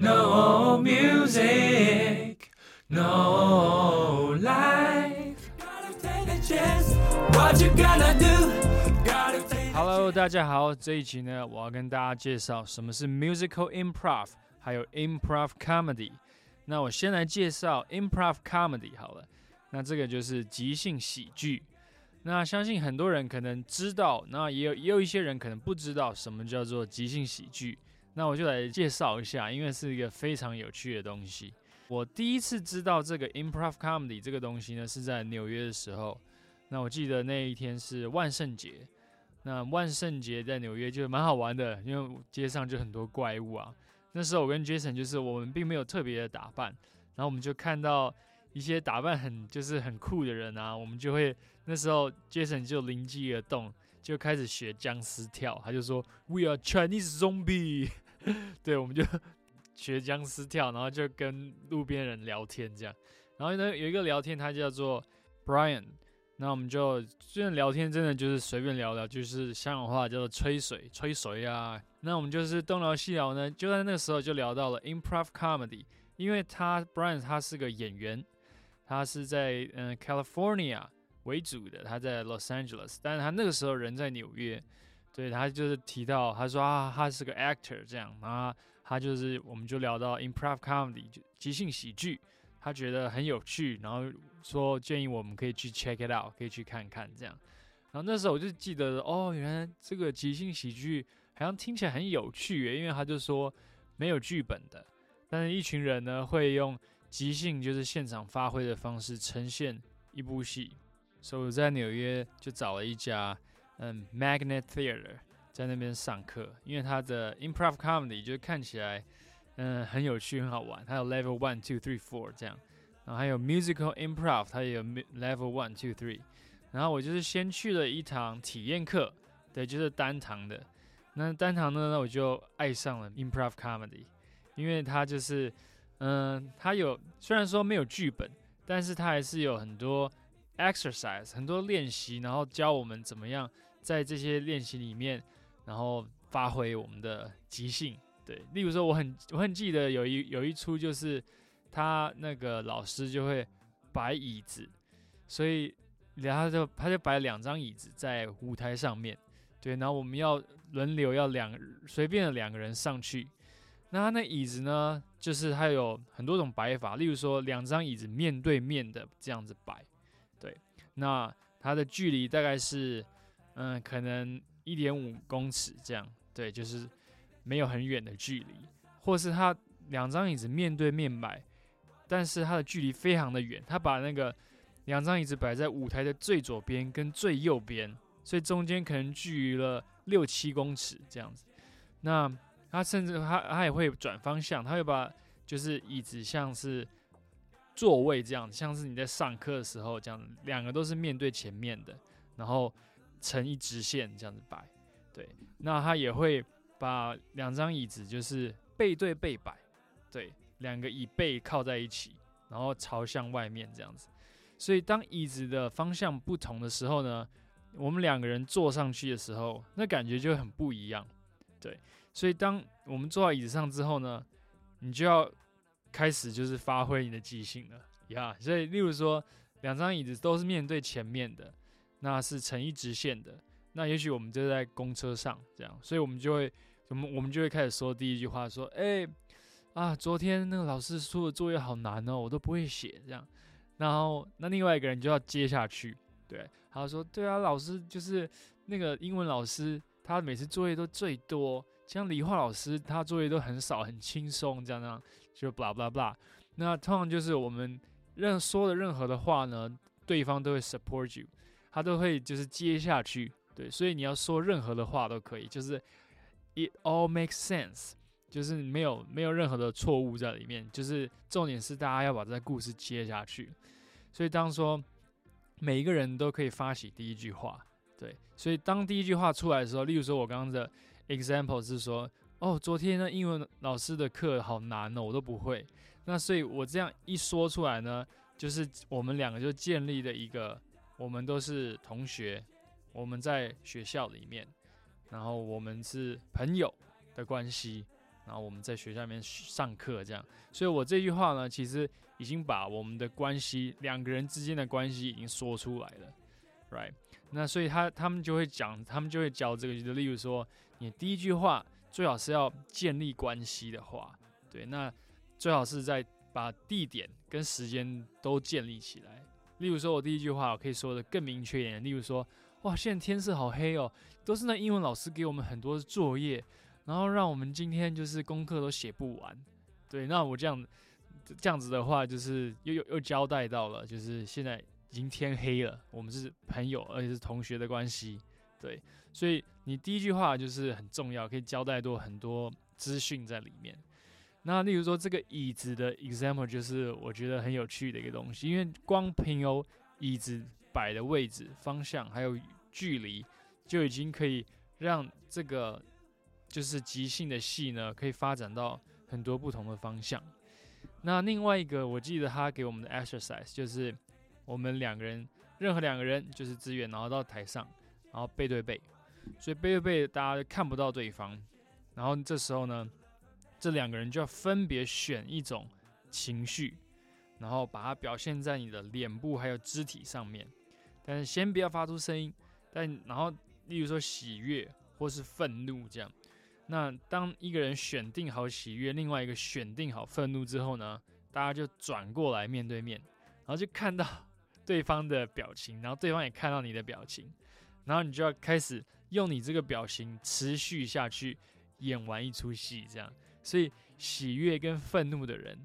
No music, no life. What you gonna do? Hello，大家好，这一集呢，我要跟大家介绍什么是 musical improv，还有 improv comedy。那我先来介绍 improv comedy 好了，那这个就是即兴喜剧。那相信很多人可能知道，那也有也有一些人可能不知道什么叫做即兴喜剧。那我就来介绍一下，因为是一个非常有趣的东西。我第一次知道这个 improv comedy 这个东西呢，是在纽约的时候。那我记得那一天是万圣节。那万圣节在纽约就蛮好玩的，因为街上就很多怪物啊。那时候我跟 Jason 就是我们并没有特别的打扮，然后我们就看到一些打扮很就是很酷的人啊，我们就会那时候 Jason 就灵机一动，就开始学僵尸跳，他就说 We are Chinese zombie。对，我们就 学僵尸跳，然后就跟路边人聊天这样。然后呢，有一个聊天，他叫做 Brian。那我们就虽然聊天真的就是随便聊聊，就是香港话叫做吹水，吹水啊。那我们就是东聊西聊呢，就在那个时候就聊到了 improv comedy，因为他 Brian 他是个演员，他是在嗯 California 为主的，他在 Los Angeles，但是他那个时候人在纽约。对他就是提到，他说啊，他是个 actor 这样，然后他就是我们就聊到 improv comedy 就即兴喜剧，他觉得很有趣，然后说建议我们可以去 check it out，可以去看看这样。然后那时候我就记得哦，原来这个即兴喜剧好像听起来很有趣，因为他就说没有剧本的，但是一群人呢会用即兴就是现场发挥的方式呈现一部戏，所以我在纽约就找了一家。嗯，Magnet Theater 在那边上课，因为它的 Improv Comedy 就看起来嗯很有趣很好玩，它有 Level One、Two、Three、Four 这样，然后还有 Musical Improv，它也有 Level One、Two、Three，然后我就是先去了一堂体验课，对，就是单堂的。那单堂呢，我就爱上了 Improv Comedy，因为它就是嗯，它有虽然说没有剧本，但是它还是有很多 exercise，很多练习，然后教我们怎么样。在这些练习里面，然后发挥我们的即兴。对，例如说，我很我很记得有一有一出，就是他那个老师就会摆椅子，所以然后就他就摆两张椅子在舞台上面。对，然后我们要轮流要两随便的两个人上去。那他那椅子呢，就是它有很多种摆法，例如说两张椅子面对面的这样子摆。对，那它的距离大概是。嗯，可能一点五公尺这样，对，就是没有很远的距离，或是他两张椅子面对面摆，但是它的距离非常的远，他把那个两张椅子摆在舞台的最左边跟最右边，所以中间可能距离了六七公尺这样子。那他甚至他他也会转方向，他会把就是椅子像是座位这样，像是你在上课的时候这样，两个都是面对前面的，然后。成一直线这样子摆，对，那他也会把两张椅子就是背对背摆，对，两个椅背靠在一起，然后朝向外面这样子。所以当椅子的方向不同的时候呢，我们两个人坐上去的时候，那感觉就很不一样，对。所以当我们坐到椅子上之后呢，你就要开始就是发挥你的即兴了呀。所以例如说，两张椅子都是面对前面的。那是成一直线的，那也许我们就在公车上这样，所以我们就会，我们我们就会开始说第一句话，说，哎，啊，昨天那个老师出的作业好难哦，我都不会写这样，然后那另外一个人就要接下去，对，他说，对啊，老师就是那个英文老师，他每次作业都最多，像理化老师他作业都很少，很轻松这样样，就 blah blah blah，那通常就是我们任说的任何的话呢，对方都会 support you。他都会就是接下去，对，所以你要说任何的话都可以，就是 it all makes sense，就是没有没有任何的错误在里面，就是重点是大家要把这个故事接下去。所以当说每一个人都可以发起第一句话，对，所以当第一句话出来的时候，例如说我刚刚的 example 是说，哦，昨天那英文老师的课好难哦，我都不会。那所以我这样一说出来呢，就是我们两个就建立了一个。我们都是同学，我们在学校里面，然后我们是朋友的关系，然后我们在学校里面上课这样。所以我这句话呢，其实已经把我们的关系，两个人之间的关系已经说出来了，right？那所以他他们就会讲，他们就会教这个，就例如说，你第一句话最好是要建立关系的话，对，那最好是在把地点跟时间都建立起来。例如说，我第一句话我可以说的更明确一点，例如说，哇，现在天色好黑哦，都是那英文老师给我们很多作业，然后让我们今天就是功课都写不完。对，那我这样这样子的话，就是又又又交代到了，就是现在已经天黑了，我们是朋友，而且是同学的关系。对，所以你第一句话就是很重要，可以交代多很多资讯在里面。那例如说这个椅子的 example，就是我觉得很有趣的一个东西，因为光凭有椅子摆的位置、方向还有距离，就已经可以让这个就是即兴的戏呢，可以发展到。很多不同的方向。那另外一个，我记得他给我们的 exercise 就是我们两个人，任何两个人就是自愿，然后到台上，然后背对背，所以背对背大家看不到对方。然后这时候呢，这两个人就要分别选一种情绪，然后把它表现在你的脸部还有肢体上面。但是先不要发出声音。但然后，例如说喜悦或是愤怒这样。那当一个人选定好喜悦，另外一个选定好愤怒之后呢，大家就转过来面对面，然后就看到对方的表情，然后对方也看到你的表情，然后你就要开始用你这个表情持续下去演完一出戏，这样。所以喜悦跟愤怒的人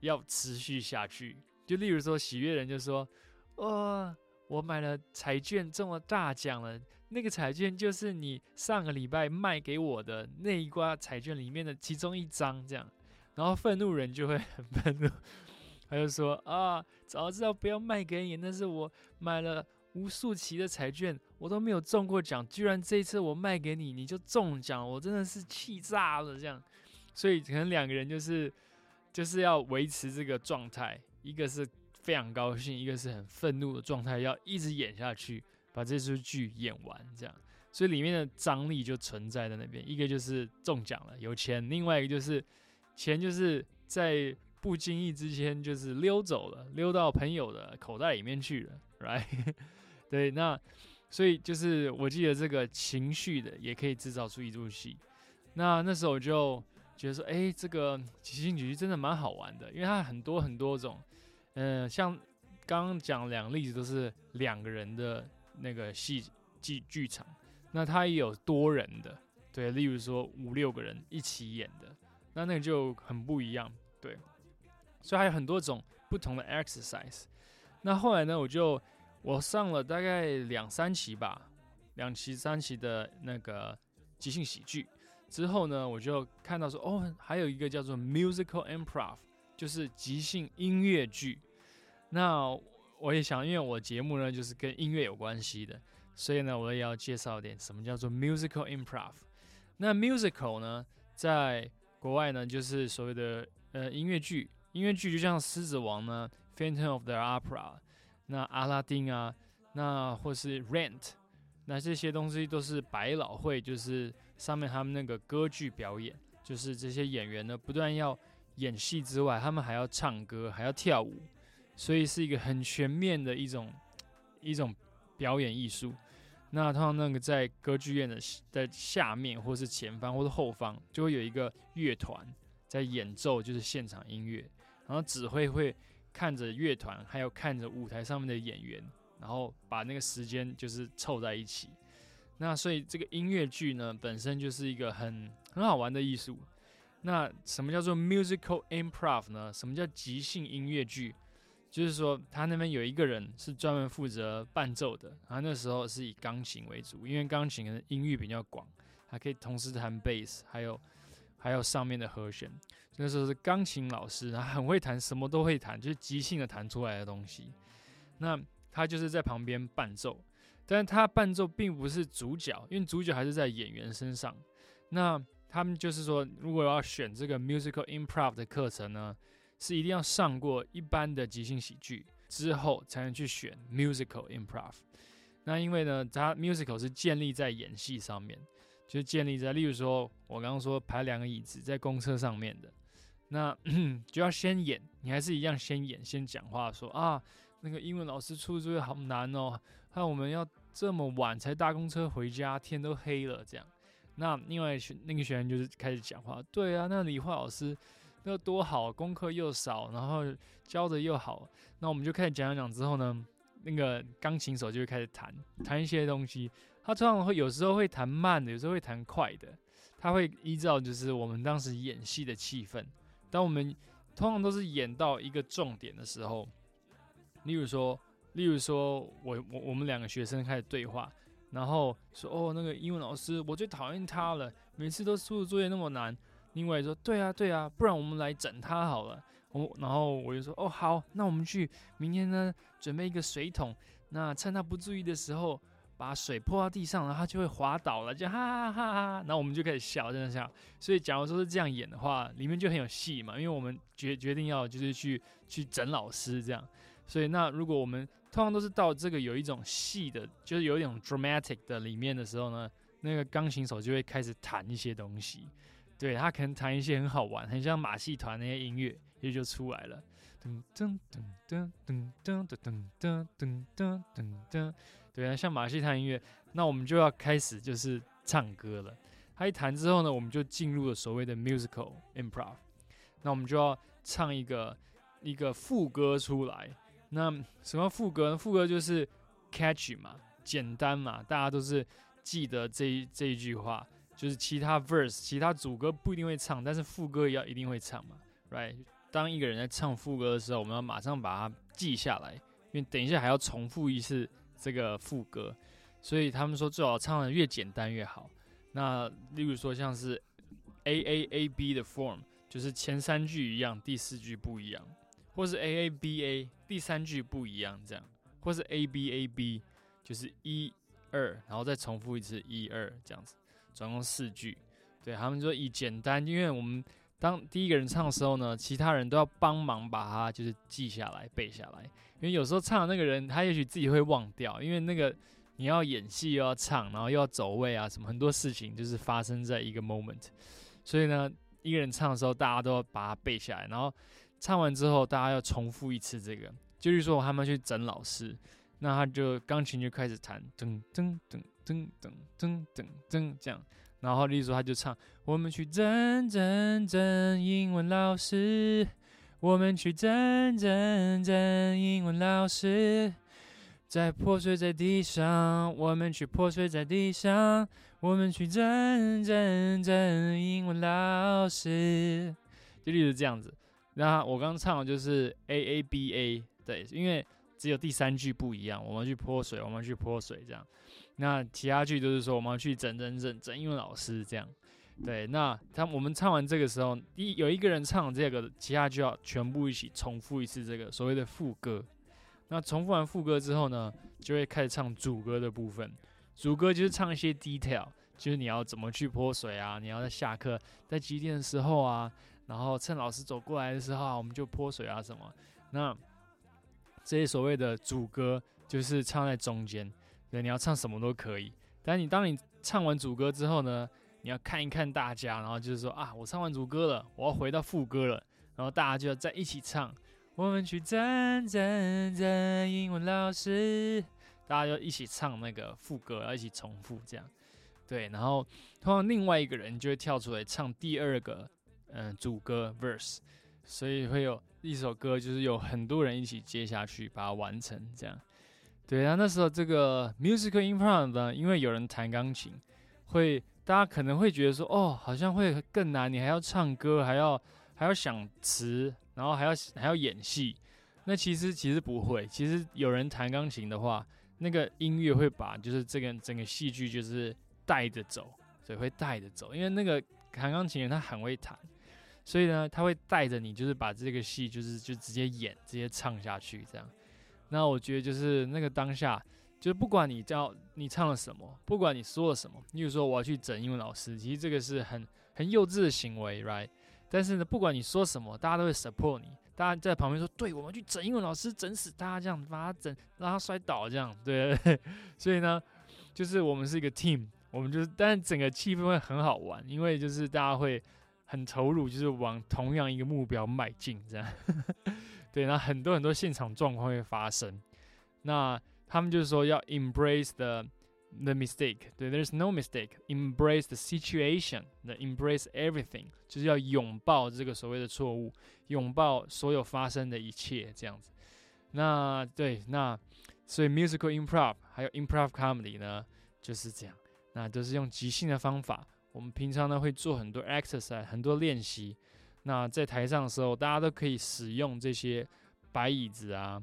要持续下去。就例如说，喜悦人就说：“哇，我买了彩券中了大奖了。”那个彩券就是你上个礼拜卖给我的那一挂彩券里面的其中一张，这样，然后愤怒人就会很愤怒，他就说啊，早知道不要卖给你，但是我买了无数期的彩券，我都没有中过奖，居然这一次我卖给你，你就中奖，我真的是气炸了，这样，所以可能两个人就是就是要维持这个状态，一个是非常高兴，一个是很愤怒的状态，要一直演下去。把这出剧演完，这样，所以里面的张力就存在在那边。一个就是中奖了，有钱；另外一个就是钱，就是在不经意之间就是溜走了，溜到朋友的口袋里面去了，right？对，那所以就是我记得这个情绪的也可以制造出一出戏。那那时候我就觉得说，哎，这个即兴喜剧真的蛮好玩的，因为它很多很多种，嗯，像刚刚讲两个例子都是两个人的。那个戏剧剧场，那它也有多人的，对，例如说五六个人一起演的，那那个就很不一样，对，所以还有很多种不同的 exercise。那后来呢，我就我上了大概两三期吧，两期三期的那个即兴喜剧之后呢，我就看到说，哦，还有一个叫做 musical improv，就是即兴音乐剧，那。我也想，因为我节目呢就是跟音乐有关系的，所以呢，我也要介绍点什么叫做 musical improv。那 musical 呢，在国外呢就是所谓的呃音乐剧，音乐剧就像《狮子王》呢，《Phantom of the Opera》，那阿拉丁啊，那或是 Rent，那这些东西都是百老汇，就是上面他们那个歌剧表演，就是这些演员呢不断要演戏之外，他们还要唱歌，还要跳舞。所以是一个很全面的一种一种表演艺术。那通常那个在歌剧院的在下面，或是前方，或是后方，就会有一个乐团在演奏，就是现场音乐。然后指挥会看着乐团，还有看着舞台上面的演员，然后把那个时间就是凑在一起。那所以这个音乐剧呢，本身就是一个很很好玩的艺术。那什么叫做 musical improv 呢？什么叫即兴音乐剧？就是说，他那边有一个人是专门负责伴奏的，然后那时候是以钢琴为主，因为钢琴的音域比较广，还可以同时弹贝斯，还有还有上面的和弦。那时候是钢琴老师，他很会弹，什么都会弹，就是即兴的弹出来的东西。那他就是在旁边伴奏，但是他伴奏并不是主角，因为主角还是在演员身上。那他们就是说，如果要选这个 musical improv 的课程呢？是一定要上过一般的即兴喜剧之后，才能去选 musical improv。那因为呢，它 musical 是建立在演戏上面，就建立在，例如说我刚刚说排两个椅子在公车上面的，那 就要先演，你还是一样先演，先讲话说啊，那个英文老师出作业好难哦，那我们要这么晚才搭公车回家，天都黑了这样。那另外学那个学员就是开始讲话，对啊，那理化老师那多好，功课又少，然后教的又好，那我们就开始讲讲讲之后呢，那个钢琴手就会开始弹弹一些东西。他通常会有时候会弹慢的，有时候会弹快的。他会依照就是我们当时演戏的气氛。当我们通常都是演到一个重点的时候，例如说，例如说我我我们两个学生开始对话，然后说哦，那个英文老师我最讨厌他了，每次都出的作业那么难。另外说对啊对啊，不然我们来整他好了。我然后我就说哦好，那我们去明天呢准备一个水桶，那趁他不注意的时候。把水泼到地上，然后他就会滑倒了，就哈哈哈哈，然后我们就开始笑，真的笑。所以假如说是这样演的话，里面就很有戏嘛，因为我们决决定要就是去去整老师这样。所以那如果我们通常都是到这个有一种戏的，就是有一种 dramatic 的里面的时候呢，那个钢琴手就会开始弹一些东西，对他可能弹一些很好玩，很像马戏团那些音乐，也就出来了。噔噔噔噔噔噔噔噔噔噔噔噔。对啊，像马戏团音乐，那我们就要开始就是唱歌了。他一弹之后呢，我们就进入了所谓的 musical improv。那我们就要唱一个一个副歌出来。那什么副歌？副歌就是 catchy 嘛，简单嘛，大家都是记得这一这一句话。就是其他 verse，其他主歌不一定会唱，但是副歌也要一定会唱嘛，right？当一个人在唱副歌的时候，我们要马上把它记下来，因为等一下还要重复一次。这个副歌，所以他们说最好唱的越简单越好。那例如说像是 A A A B 的 form，就是前三句一样，第四句不一样，或是 A A B A 第三句不一样这样，或是 A B A B 就是一二，然后再重复一次一二这样子，总共四句。对他们说以简单，因为我们当第一个人唱的时候呢，其他人都要帮忙把它就是记下来背下来。因为有时候唱的那个人，他也许自己会忘掉，因为那个你要演戏又要唱，然后又要走位啊，什么很多事情就是发生在一个 moment。所以呢，一个人唱的时候，大家都要把它背下来，然后唱完之后，大家要重复一次这个。就是说，他们去整老师，那他就钢琴就开始弹，噔噔噔噔噔噔噔噔这样，然后例如他就唱，我们去整整整英文老师。我们去整整整英文老师，在破碎在地上。我们去破碎在地上。我们去整整整英文老师，就例如这样子。那我刚唱的就是 A A B A，对，因为只有第三句不一样。我们去泼水，我们去泼水这样。那其他句都是说我们要去整整整整英文老师这样。对，那他我们唱完这个时候，一有一个人唱这个，其他就要全部一起重复一次这个所谓的副歌。那重复完副歌之后呢，就会开始唱主歌的部分。主歌就是唱一些 detail，就是你要怎么去泼水啊，你要在下课在几点的时候啊，然后趁老师走过来的时候啊，我们就泼水啊什么。那这些所谓的主歌就是唱在中间，对，你要唱什么都可以。但你当你唱完主歌之后呢？你要看一看大家，然后就是说啊，我唱完主歌了，我要回到副歌了，然后大家就要在一起唱。我们去真真真英文老师，大家就一起唱那个副歌，要一起重复这样。对，然后通常另外一个人就会跳出来唱第二个嗯主歌 verse，所以会有一首歌就是有很多人一起接下去把它完成这样。对啊，那时候这个 musical improv 呢，因为有人弹钢琴会。大家可能会觉得说，哦，好像会更难，你还要唱歌，还要还要想词，然后还要还要演戏。那其实其实不会，其实有人弹钢琴的话，那个音乐会把就是这个整个戏剧就是带着走，所以会带着走。因为那个弹钢琴人他很会弹，所以呢他会带着你，就是把这个戏就是就直接演，直接唱下去这样。那我觉得就是那个当下。就是不管你叫你唱了什么，不管你说了什么，例如说我要去整英文老师，其实这个是很很幼稚的行为，right？但是呢，不管你说什么，大家都会 support 你，大家在旁边说，对，我们去整英文老师，整死他，这样把他整，让他摔倒，这样，对。所以呢，就是我们是一个 team，我们就是，但整个气氛会很好玩，因为就是大家会很投入，就是往同样一个目标迈进，这样。对，那很多很多现场状况会发生。那他们就是说要 embrace the the mistake，对，there's no mistake，embrace the situation，the embrace everything，就是要拥抱这个所谓的错误，拥抱所有发生的一切，这样子。那对，那所以 musical improv 还有 improv comedy 呢，就是这样。那都是用即兴的方法。我们平常呢会做很多 exercise，很多练习。那在台上的时候，大家都可以使用这些摆椅子啊，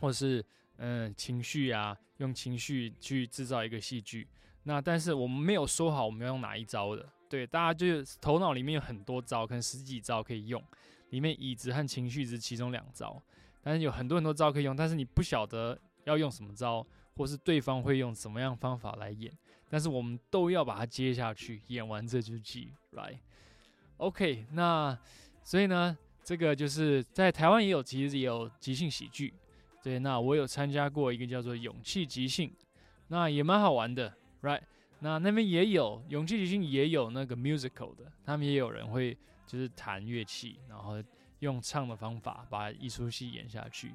或是嗯情绪啊，用情绪去制造一个戏剧。那但是我们没有说好我们要用哪一招的，对，大家就是头脑里面有很多招，可能十几招可以用。里面椅子和情绪是其中两招，但是有很多很多招可以用，但是你不晓得要用什么招，或是对方会用什么样方法来演。但是我们都要把它接下去，演完这出戏 OK，那所以呢，这个就是在台湾也有，其实也有即兴喜剧。对，那我有参加过一个叫做勇气即兴，那也蛮好玩的，right？那那边也有勇气即兴，也有那个 musical 的，他们也有人会就是弹乐器，然后用唱的方法把一出戏演下去。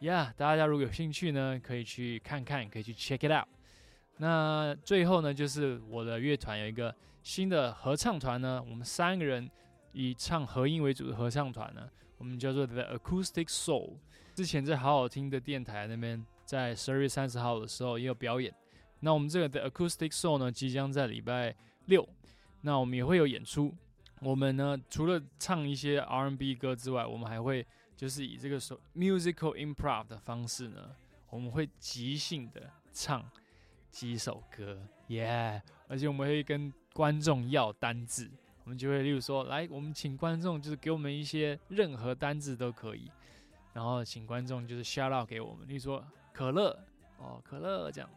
Yeah，大家如果有兴趣呢，可以去看看，可以去 check it out。那最后呢，就是我的乐团有一个新的合唱团呢，我们三个人以唱和音为主的合唱团呢，我们叫做 The Acoustic Soul。之前在好好听的电台那边，在十二月三十号的时候也有表演。那我们这个 The Acoustic Soul 呢，即将在礼拜六，那我们也会有演出。我们呢，除了唱一些 R&B 歌之外，我们还会就是以这个首 musical improv 的方式呢，我们会即兴的唱。几首歌，耶！而且我们会跟观众要单字，我们就会例如说，来，我们请观众就是给我们一些任何单字都可以，然后请观众就是 shout out 给我们，例如说可乐，哦，可乐这样，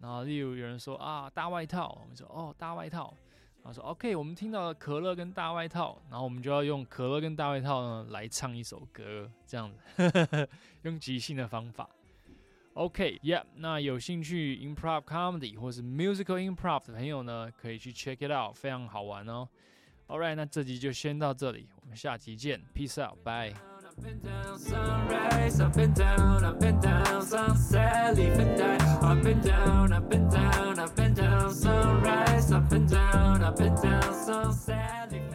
然后例如有人说啊大外套，我们说哦大外套，然后说 OK，我们听到了可乐跟大外套，然后我们就要用可乐跟大外套呢来唱一首歌，这样子，用即兴的方法。OK，Yeah，那有兴趣 Improv Comedy 或是 Musical Improv 的朋友呢，可以去 check it out，非常好玩哦。Alright，那这集就先到这里，我们下集见，Peace out，Bye。sunset.